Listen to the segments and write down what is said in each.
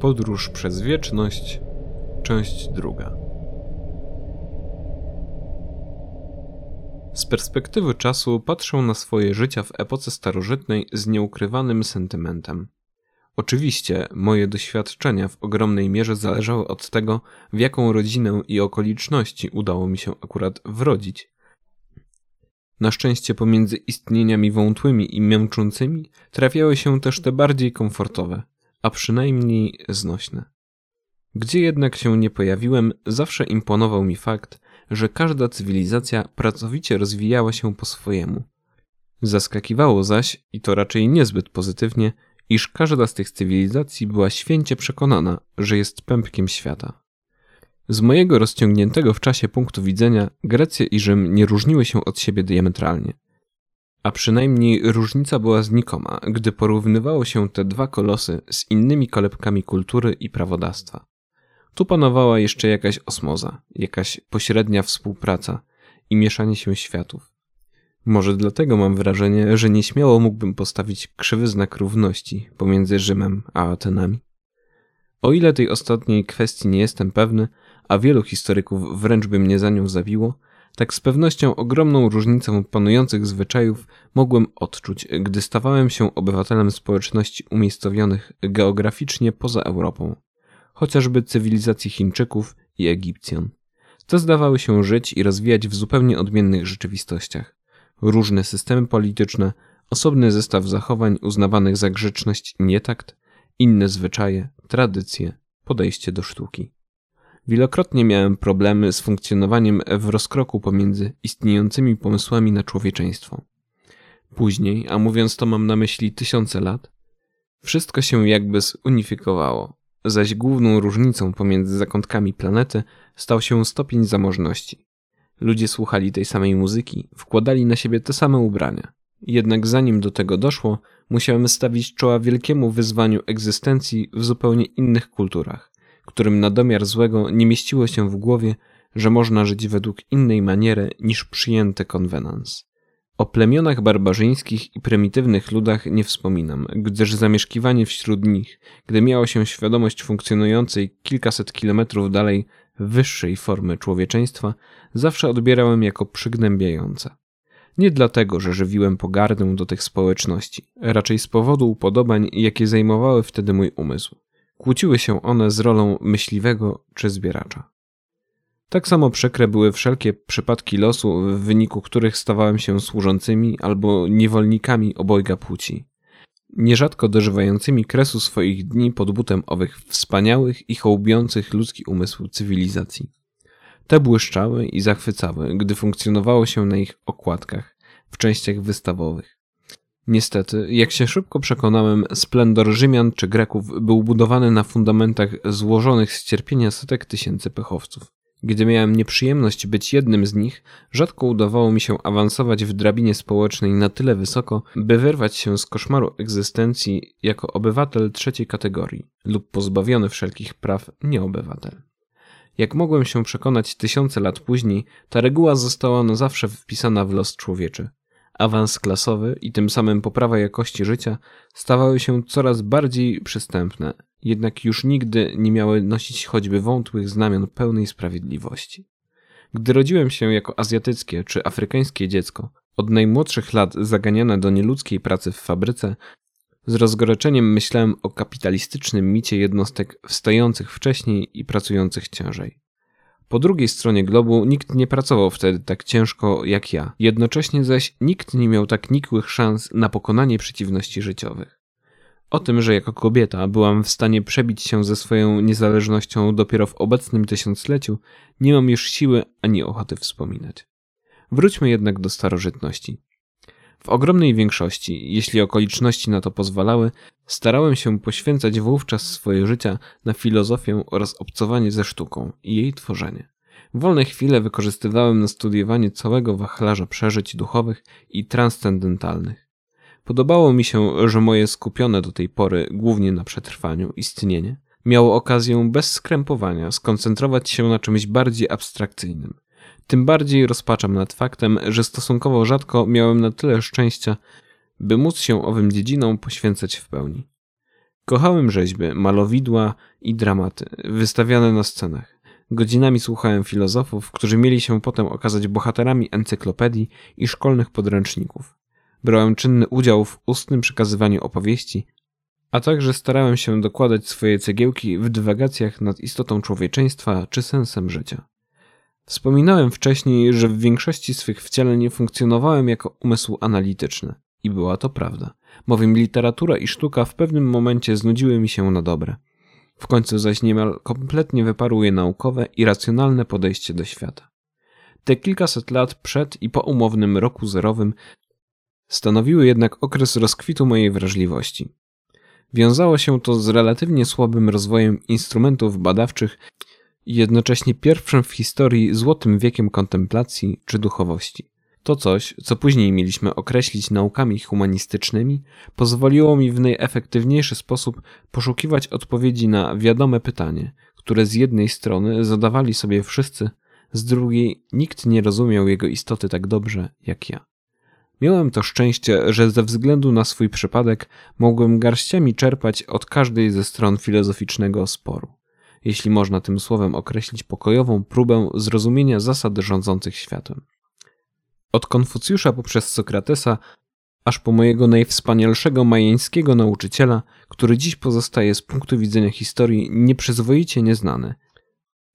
Podróż przez wieczność, część druga. Z perspektywy czasu patrzę na swoje życia w epoce starożytnej z nieukrywanym sentymentem. Oczywiście moje doświadczenia w ogromnej mierze zależały od tego, w jaką rodzinę i okoliczności udało mi się akurat wrodzić. Na szczęście pomiędzy istnieniami wątłymi i męczącymi trafiały się też te bardziej komfortowe, a przynajmniej znośne. Gdzie jednak się nie pojawiłem, zawsze imponował mi fakt, że każda cywilizacja pracowicie rozwijała się po swojemu. Zaskakiwało zaś, i to raczej niezbyt pozytywnie, iż każda z tych cywilizacji była święcie przekonana, że jest pępkiem świata. Z mojego rozciągniętego w czasie punktu widzenia Grecja i Rzym nie różniły się od siebie diametralnie. A przynajmniej różnica była znikoma, gdy porównywało się te dwa kolosy z innymi kolebkami kultury i prawodawstwa. Tu panowała jeszcze jakaś osmoza, jakaś pośrednia współpraca i mieszanie się światów. Może dlatego mam wrażenie, że nieśmiało mógłbym postawić krzywy znak równości pomiędzy Rzymem a Atenami. O ile tej ostatniej kwestii nie jestem pewny, a wielu historyków wręcz by mnie za nią zabiło, tak z pewnością ogromną różnicę panujących zwyczajów mogłem odczuć, gdy stawałem się obywatelem społeczności umiejscowionych geograficznie poza Europą, chociażby cywilizacji Chińczyków i Egipcjan. Te zdawały się żyć i rozwijać w zupełnie odmiennych rzeczywistościach. Różne systemy polityczne, osobny zestaw zachowań uznawanych za grzeczność i nietakt, inne zwyczaje, tradycje, podejście do sztuki. Wielokrotnie miałem problemy z funkcjonowaniem w rozkroku pomiędzy istniejącymi pomysłami na człowieczeństwo. Później, a mówiąc to mam na myśli tysiące lat, wszystko się jakby zunifikowało, zaś główną różnicą pomiędzy zakątkami planety stał się stopień zamożności. Ludzie słuchali tej samej muzyki, wkładali na siebie te same ubrania. Jednak zanim do tego doszło, musiałem stawić czoła wielkiemu wyzwaniu egzystencji w zupełnie innych kulturach którym na domiar złego nie mieściło się w głowie, że można żyć według innej maniery niż przyjęte konwenans. O plemionach barbarzyńskich i prymitywnych ludach nie wspominam, gdyż zamieszkiwanie wśród nich, gdy miało się świadomość funkcjonującej kilkaset kilometrów dalej wyższej formy człowieczeństwa, zawsze odbierałem jako przygnębiające. Nie dlatego, że żywiłem pogardę do tych społeczności, raczej z powodu upodobań, jakie zajmowały wtedy mój umysł. Kłóciły się one z rolą myśliwego czy zbieracza. Tak samo przykre były wszelkie przypadki losu, w wyniku których stawałem się służącymi albo niewolnikami obojga płci, nierzadko dożywającymi kresu swoich dni pod butem owych wspaniałych i hołbiących ludzki umysł cywilizacji. Te błyszczały i zachwycały, gdy funkcjonowało się na ich okładkach, w częściach wystawowych. Niestety, jak się szybko przekonałem, splendor Rzymian czy Greków był budowany na fundamentach złożonych z cierpienia setek tysięcy pechowców. Gdy miałem nieprzyjemność być jednym z nich, rzadko udawało mi się awansować w drabinie społecznej na tyle wysoko, by wyrwać się z koszmaru egzystencji jako obywatel trzeciej kategorii lub pozbawiony wszelkich praw nieobywatel. Jak mogłem się przekonać tysiące lat później, ta reguła została na zawsze wpisana w los człowieczy awans klasowy i tym samym poprawa jakości życia stawały się coraz bardziej przystępne, jednak już nigdy nie miały nosić choćby wątłych znamion pełnej sprawiedliwości. Gdy rodziłem się jako azjatyckie czy afrykańskie dziecko, od najmłodszych lat zaganiane do nieludzkiej pracy w fabryce, z rozgorczeniem myślałem o kapitalistycznym micie jednostek wstających wcześniej i pracujących ciężej. Po drugiej stronie globu nikt nie pracował wtedy tak ciężko jak ja. Jednocześnie zaś nikt nie miał tak nikłych szans na pokonanie przeciwności życiowych. O tym, że jako kobieta byłam w stanie przebić się ze swoją niezależnością dopiero w obecnym tysiącleciu, nie mam już siły ani ochoty wspominać. Wróćmy jednak do starożytności. W ogromnej większości, jeśli okoliczności na to pozwalały, starałem się poświęcać wówczas swoje życia na filozofię oraz obcowanie ze sztuką i jej tworzenie. Wolne chwile wykorzystywałem na studiowanie całego wachlarza przeżyć duchowych i transcendentalnych. Podobało mi się, że moje skupione do tej pory głównie na przetrwaniu istnienie miało okazję bez skrępowania skoncentrować się na czymś bardziej abstrakcyjnym, tym bardziej rozpaczam nad faktem, że stosunkowo rzadko miałem na tyle szczęścia, by móc się owym dziedzinom poświęcać w pełni. Kochałem rzeźby, malowidła i dramaty, wystawiane na scenach. Godzinami słuchałem filozofów, którzy mieli się potem okazać bohaterami encyklopedii i szkolnych podręczników. Brałem czynny udział w ustnym przekazywaniu opowieści, a także starałem się dokładać swoje cegiełki w dywagacjach nad istotą człowieczeństwa czy sensem życia. Wspominałem wcześniej, że w większości swych wcieleń funkcjonowałem jako umysł analityczny. I była to prawda, bowiem literatura i sztuka w pewnym momencie znudziły mi się na dobre. W końcu zaś niemal kompletnie wyparło je naukowe i racjonalne podejście do świata. Te kilkaset lat przed i po umownym roku zerowym stanowiły jednak okres rozkwitu mojej wrażliwości. Wiązało się to z relatywnie słabym rozwojem instrumentów badawczych i jednocześnie pierwszym w historii złotym wiekiem kontemplacji czy duchowości. To coś, co później mieliśmy określić naukami humanistycznymi, pozwoliło mi w najefektywniejszy sposób poszukiwać odpowiedzi na wiadome pytanie, które z jednej strony zadawali sobie wszyscy, z drugiej nikt nie rozumiał jego istoty tak dobrze jak ja. Miałem to szczęście, że ze względu na swój przypadek mogłem garściami czerpać od każdej ze stron filozoficznego sporu, jeśli można tym słowem określić pokojową próbę zrozumienia zasad rządzących światem. Od Konfucjusza poprzez Sokratesa, aż po mojego najwspanialszego majeńskiego nauczyciela, który dziś pozostaje z punktu widzenia historii nieprzyzwoicie nieznany,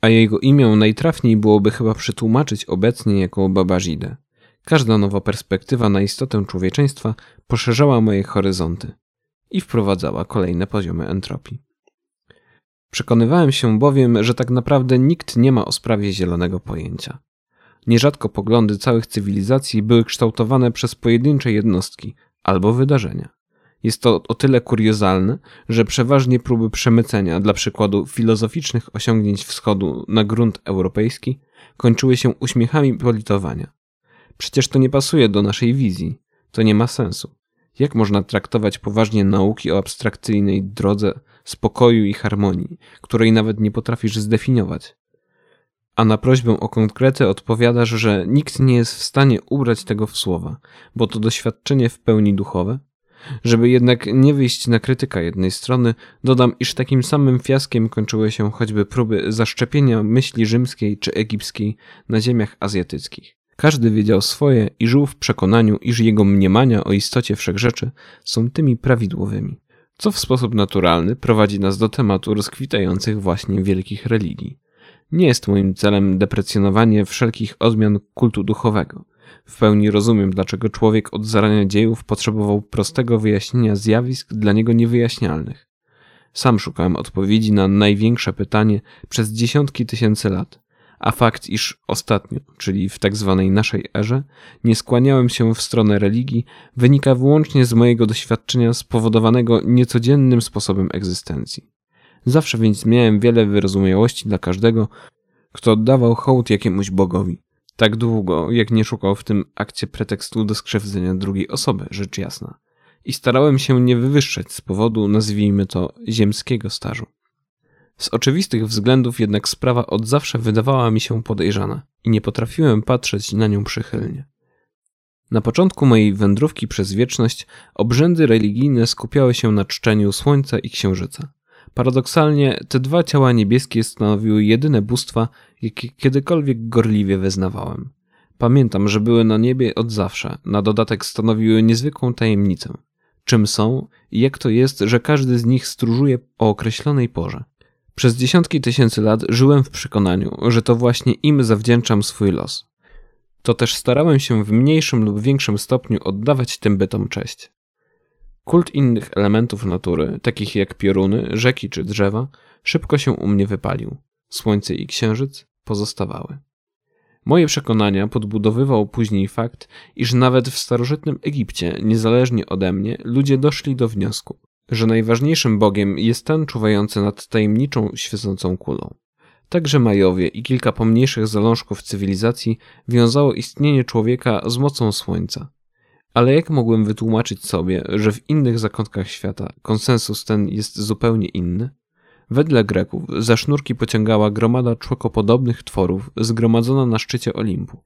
a jego imię najtrafniej byłoby chyba przetłumaczyć obecnie jako Babazidę. Każda nowa perspektywa na istotę człowieczeństwa poszerzała moje horyzonty i wprowadzała kolejne poziomy entropii. Przekonywałem się bowiem, że tak naprawdę nikt nie ma o sprawie zielonego pojęcia. Nierzadko poglądy całych cywilizacji były kształtowane przez pojedyncze jednostki albo wydarzenia. Jest to o tyle kuriozalne, że przeważnie próby przemycenia, dla przykładu filozoficznych osiągnięć wschodu na grunt europejski, kończyły się uśmiechami politowania. Przecież to nie pasuje do naszej wizji. To nie ma sensu. Jak można traktować poważnie nauki o abstrakcyjnej drodze spokoju i harmonii, której nawet nie potrafisz zdefiniować? A na prośbę o konkrety odpowiadasz, że nikt nie jest w stanie ubrać tego w słowa, bo to doświadczenie w pełni duchowe? Żeby jednak nie wyjść na krytyka jednej strony, dodam, iż takim samym fiaskiem kończyły się choćby próby zaszczepienia myśli rzymskiej czy egipskiej na ziemiach azjatyckich. Każdy wiedział swoje i żył w przekonaniu, iż jego mniemania o istocie wszechrzeczy są tymi prawidłowymi, co w sposób naturalny prowadzi nas do tematu rozkwitających właśnie wielkich religii. Nie jest moim celem deprecjonowanie wszelkich odmian kultu duchowego. W pełni rozumiem, dlaczego człowiek od zarania dziejów potrzebował prostego wyjaśnienia zjawisk dla niego niewyjaśnialnych. Sam szukałem odpowiedzi na największe pytanie przez dziesiątki tysięcy lat a fakt, iż ostatnio, czyli w tak zwanej naszej erze, nie skłaniałem się w stronę religii, wynika wyłącznie z mojego doświadczenia spowodowanego niecodziennym sposobem egzystencji. Zawsze więc miałem wiele wyrozumiałości dla każdego, kto oddawał hołd jakiemuś bogowi, tak długo, jak nie szukał w tym akcie pretekstu do skrzywdzenia drugiej osoby, rzecz jasna. I starałem się nie wywyższać z powodu, nazwijmy to, ziemskiego stażu. Z oczywistych względów jednak sprawa od zawsze wydawała mi się podejrzana i nie potrafiłem patrzeć na nią przychylnie. Na początku mojej wędrówki przez wieczność obrzędy religijne skupiały się na czczeniu słońca i księżyca. Paradoksalnie te dwa ciała niebieskie stanowiły jedyne bóstwa, jakie kiedykolwiek gorliwie wyznawałem. Pamiętam, że były na niebie od zawsze, na dodatek stanowiły niezwykłą tajemnicę. Czym są i jak to jest, że każdy z nich stróżuje o określonej porze. Przez dziesiątki tysięcy lat żyłem w przekonaniu, że to właśnie im zawdzięczam swój los. To też starałem się w mniejszym lub większym stopniu oddawać tym bytom cześć. Kult innych elementów natury, takich jak pioruny, rzeki czy drzewa, szybko się u mnie wypalił. Słońce i księżyc pozostawały. Moje przekonania podbudowywał później fakt, iż nawet w starożytnym Egipcie, niezależnie ode mnie, ludzie doszli do wniosku, że najważniejszym bogiem jest ten czuwający nad tajemniczą świecącą kulą. Także Majowie i kilka pomniejszych zalążków cywilizacji wiązało istnienie człowieka z mocą słońca. Ale jak mogłem wytłumaczyć sobie, że w innych zakątkach świata konsensus ten jest zupełnie inny? Wedle Greków za sznurki pociągała gromada człekopodobnych tworów zgromadzona na szczycie Olimpu.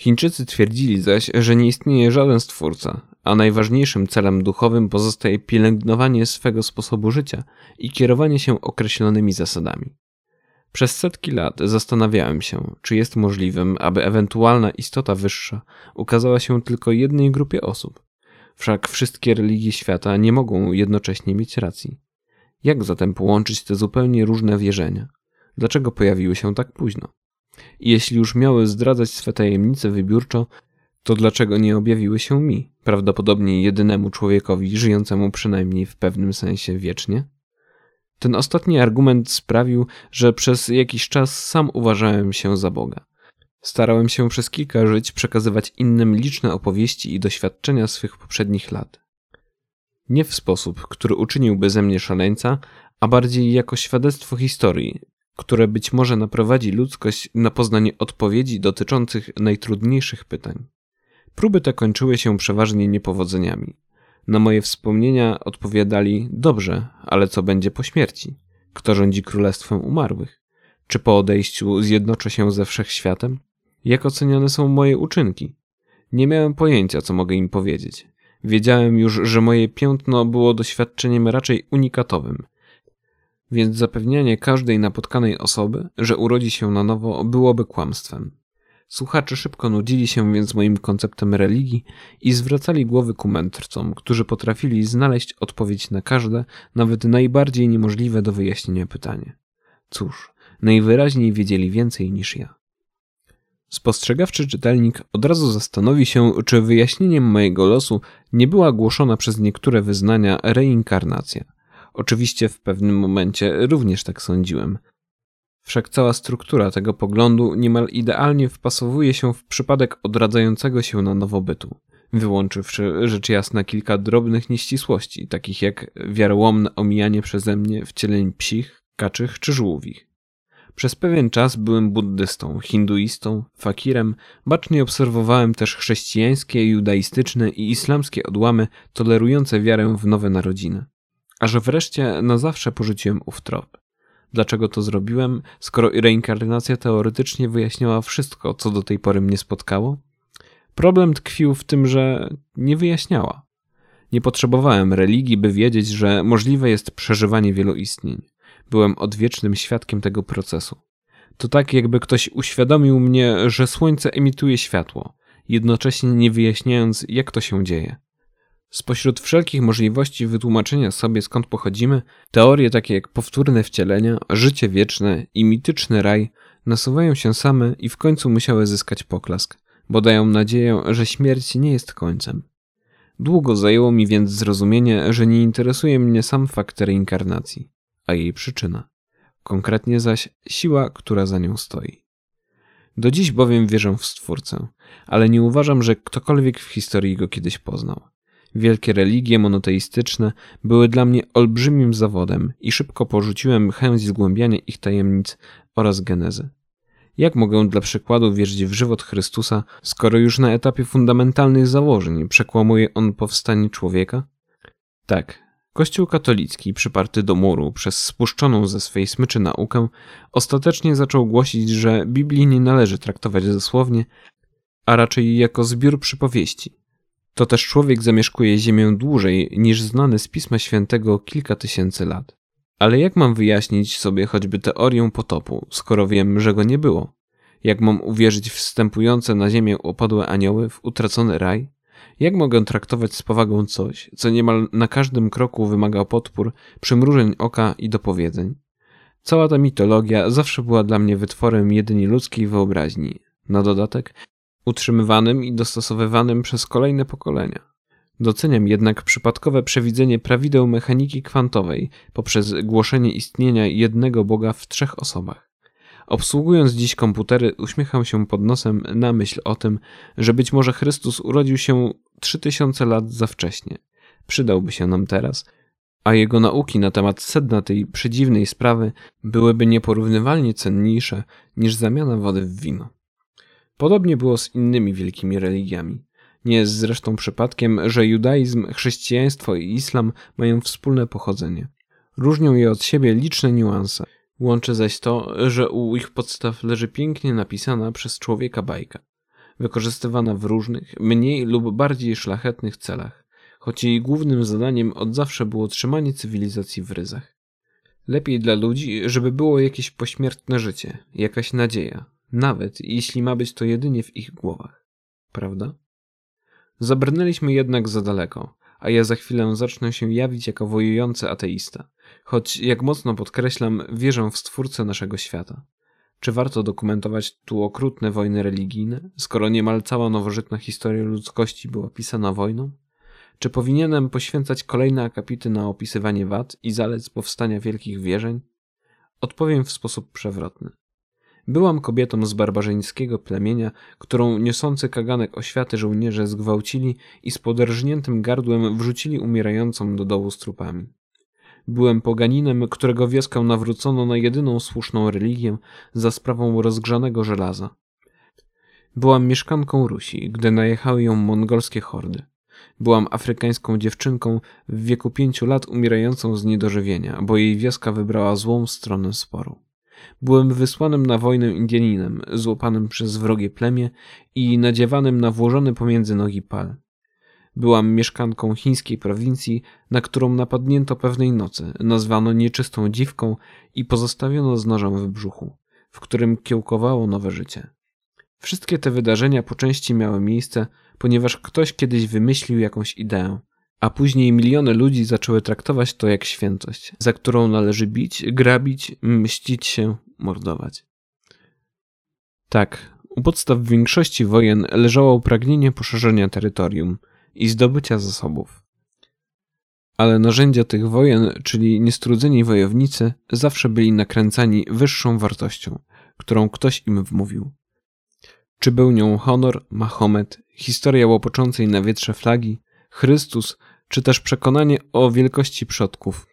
Chińczycy twierdzili zaś, że nie istnieje żaden stwórca, a najważniejszym celem duchowym pozostaje pielęgnowanie swego sposobu życia i kierowanie się określonymi zasadami. Przez setki lat zastanawiałem się, czy jest możliwym, aby ewentualna istota wyższa ukazała się tylko jednej grupie osób. Wszak wszystkie religie świata nie mogą jednocześnie mieć racji. Jak zatem połączyć te zupełnie różne wierzenia? Dlaczego pojawiły się tak późno? I jeśli już miały zdradzać swe tajemnice wybiórczo, to dlaczego nie objawiły się mi, prawdopodobnie jedynemu człowiekowi żyjącemu przynajmniej w pewnym sensie wiecznie? Ten ostatni argument sprawił, że przez jakiś czas sam uważałem się za Boga. Starałem się przez kilka żyć przekazywać innym liczne opowieści i doświadczenia swych poprzednich lat. Nie w sposób, który uczyniłby ze mnie szaleńca, a bardziej jako świadectwo historii, które być może naprowadzi ludzkość na poznanie odpowiedzi dotyczących najtrudniejszych pytań. Próby te kończyły się przeważnie niepowodzeniami. Na moje wspomnienia odpowiadali: Dobrze, ale co będzie po śmierci? Kto rządzi królestwem umarłych? Czy po odejściu zjednoczę się ze wszechświatem? Jak oceniane są moje uczynki? Nie miałem pojęcia, co mogę im powiedzieć. Wiedziałem już, że moje piętno było doświadczeniem raczej unikatowym, więc zapewnianie każdej napotkanej osoby, że urodzi się na nowo, byłoby kłamstwem. Słuchacze szybko nudzili się więc moim konceptem religii i zwracali głowy ku mędrcom, którzy potrafili znaleźć odpowiedź na każde, nawet najbardziej niemożliwe do wyjaśnienia pytanie. Cóż, najwyraźniej wiedzieli więcej niż ja. Spostrzegawczy czytelnik od razu zastanowi się, czy wyjaśnieniem mojego losu nie była głoszona przez niektóre wyznania reinkarnacja. Oczywiście w pewnym momencie również tak sądziłem. Wszak cała struktura tego poglądu niemal idealnie wpasowuje się w przypadek odradzającego się na nowo bytu, wyłączywszy rzecz jasna kilka drobnych nieścisłości, takich jak wiarołomne omijanie przeze mnie wcieleń psich, kaczych czy żółwich. Przez pewien czas byłem buddystą, hinduistą, fakirem, bacznie obserwowałem też chrześcijańskie, judaistyczne i islamskie odłamy tolerujące wiarę w nowe narodziny. Aż wreszcie na zawsze porzuciłem ów trop. Dlaczego to zrobiłem, skoro reinkarnacja teoretycznie wyjaśniała wszystko, co do tej pory mnie spotkało? Problem tkwił w tym, że nie wyjaśniała. Nie potrzebowałem religii, by wiedzieć, że możliwe jest przeżywanie wielu istnień. Byłem odwiecznym świadkiem tego procesu. To tak, jakby ktoś uświadomił mnie, że słońce emituje światło, jednocześnie nie wyjaśniając, jak to się dzieje. Spośród wszelkich możliwości wytłumaczenia sobie skąd pochodzimy, teorie takie jak powtórne wcielenia, życie wieczne i mityczny raj nasuwają się same i w końcu musiały zyskać poklask, bo dają nadzieję, że śmierć nie jest końcem. Długo zajęło mi więc zrozumienie, że nie interesuje mnie sam fakt reinkarnacji, a jej przyczyna, konkretnie zaś siła, która za nią stoi. Do dziś bowiem wierzę w Stwórcę, ale nie uważam, że ktokolwiek w historii go kiedyś poznał. Wielkie religie monoteistyczne były dla mnie olbrzymim zawodem i szybko porzuciłem chęć zgłębiania ich tajemnic oraz genezy. Jak mogę dla przykładu wierzyć w żywot Chrystusa, skoro już na etapie fundamentalnych założeń przekłamuje on powstanie człowieka? Tak, Kościół katolicki, przyparty do muru przez spuszczoną ze swej smyczy naukę, ostatecznie zaczął głosić, że Biblii nie należy traktować dosłownie, a raczej jako zbiór przypowieści, to też człowiek zamieszkuje Ziemię dłużej niż znany z Pisma Świętego kilka tysięcy lat. Ale jak mam wyjaśnić sobie choćby teorię potopu, skoro wiem, że go nie było? Jak mam uwierzyć w wstępujące na ziemię opadłe anioły, w utracony raj? Jak mogę traktować z powagą coś, co niemal na każdym kroku wymaga podpór, przymrużeń oka i dopowiedzeń? Cała ta mitologia zawsze była dla mnie wytworem jedynie ludzkiej wyobraźni. Na dodatek utrzymywanym i dostosowywanym przez kolejne pokolenia. Doceniam jednak przypadkowe przewidzenie prawideł mechaniki kwantowej poprzez głoszenie istnienia jednego Boga w trzech osobach. Obsługując dziś komputery, uśmiecham się pod nosem na myśl o tym, że być może Chrystus urodził się 3000 lat za wcześnie. Przydałby się nam teraz, a jego nauki na temat sedna tej przedziwnej sprawy byłyby nieporównywalnie cenniejsze niż zamiana wody w wino. Podobnie było z innymi wielkimi religiami. Nie jest zresztą przypadkiem, że judaizm, chrześcijaństwo i islam mają wspólne pochodzenie. Różnią je od siebie liczne niuanse. Łączy zaś to, że u ich podstaw leży pięknie napisana przez człowieka bajka. wykorzystywana w różnych, mniej lub bardziej szlachetnych celach, choć jej głównym zadaniem od zawsze było trzymanie cywilizacji w ryzach. Lepiej dla ludzi, żeby było jakieś pośmiertne życie, jakaś nadzieja, nawet jeśli ma być to jedynie w ich głowach. Prawda? Zabrnęliśmy jednak za daleko, a ja za chwilę zacznę się jawić jako wojujący ateista, choć jak mocno podkreślam, wierzę w stwórcę naszego świata. Czy warto dokumentować tu okrutne wojny religijne, skoro niemal cała nowożytna historia ludzkości była pisana wojną? Czy powinienem poświęcać kolejne akapity na opisywanie wad i zalet powstania wielkich wierzeń? Odpowiem w sposób przewrotny. Byłam kobietą z barbarzyńskiego plemienia, którą niosący kaganek oświaty żołnierze zgwałcili i z poderżniętym gardłem wrzucili umierającą do dołu z trupami. Byłem poganinem, którego wioskę nawrócono na jedyną słuszną religię za sprawą rozgrzanego żelaza. Byłam mieszkanką Rusi, gdy najechały ją mongolskie hordy. Byłam afrykańską dziewczynką w wieku pięciu lat umierającą z niedożywienia, bo jej wioska wybrała złą stronę sporu. Byłem wysłanym na wojnę Indianinem, złapanym przez wrogie plemię i nadziewanym na włożony pomiędzy nogi pal. Byłam mieszkanką chińskiej prowincji, na którą napadnięto pewnej nocy, nazwano nieczystą dziwką i pozostawiono z nożem w brzuchu, w którym kiełkowało nowe życie. Wszystkie te wydarzenia po części miały miejsce, ponieważ ktoś kiedyś wymyślił jakąś ideę, a później miliony ludzi zaczęły traktować to jak świętość, za którą należy bić, grabić, mścić się, mordować. Tak, u podstaw większości wojen leżało pragnienie poszerzenia terytorium i zdobycia zasobów. Ale narzędzia tych wojen, czyli niestrudzeni wojownicy, zawsze byli nakręcani wyższą wartością, którą ktoś im wmówił. Czy był nią honor, Mahomet, historia łopoczącej na wietrze flagi, Chrystus, czy też przekonanie o wielkości przodków.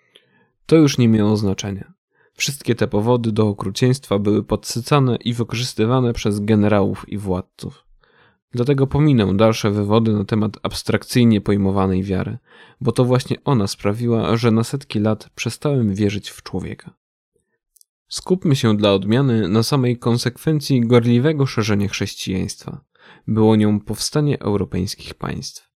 To już nie miało znaczenia. Wszystkie te powody do okrucieństwa były podsycane i wykorzystywane przez generałów i władców. Dlatego pominę dalsze wywody na temat abstrakcyjnie pojmowanej wiary, bo to właśnie ona sprawiła, że na setki lat przestałem wierzyć w człowieka. Skupmy się dla odmiany na samej konsekwencji gorliwego szerzenia chrześcijaństwa. Było nią powstanie europejskich państw.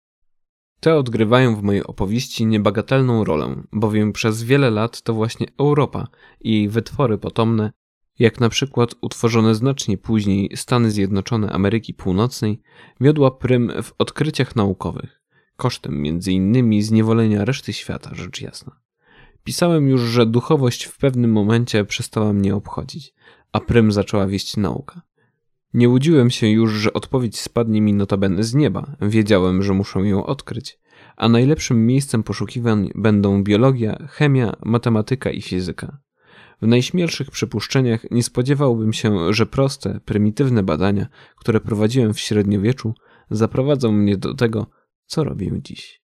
Te odgrywają w mojej opowieści niebagatelną rolę, bowiem przez wiele lat to właśnie Europa i jej wytwory potomne, jak na przykład utworzone znacznie później Stany Zjednoczone Ameryki Północnej, wiodła prym w odkryciach naukowych, kosztem innymi zniewolenia reszty świata, rzecz jasna. Pisałem już, że duchowość w pewnym momencie przestała mnie obchodzić, a prym zaczęła wieść nauka. Nie łudziłem się już, że odpowiedź spadnie mi notabene z nieba. Wiedziałem, że muszę ją odkryć. A najlepszym miejscem poszukiwań będą biologia, chemia, matematyka i fizyka. W najśmielszych przypuszczeniach nie spodziewałbym się, że proste, prymitywne badania, które prowadziłem w średniowieczu, zaprowadzą mnie do tego, co robię dziś.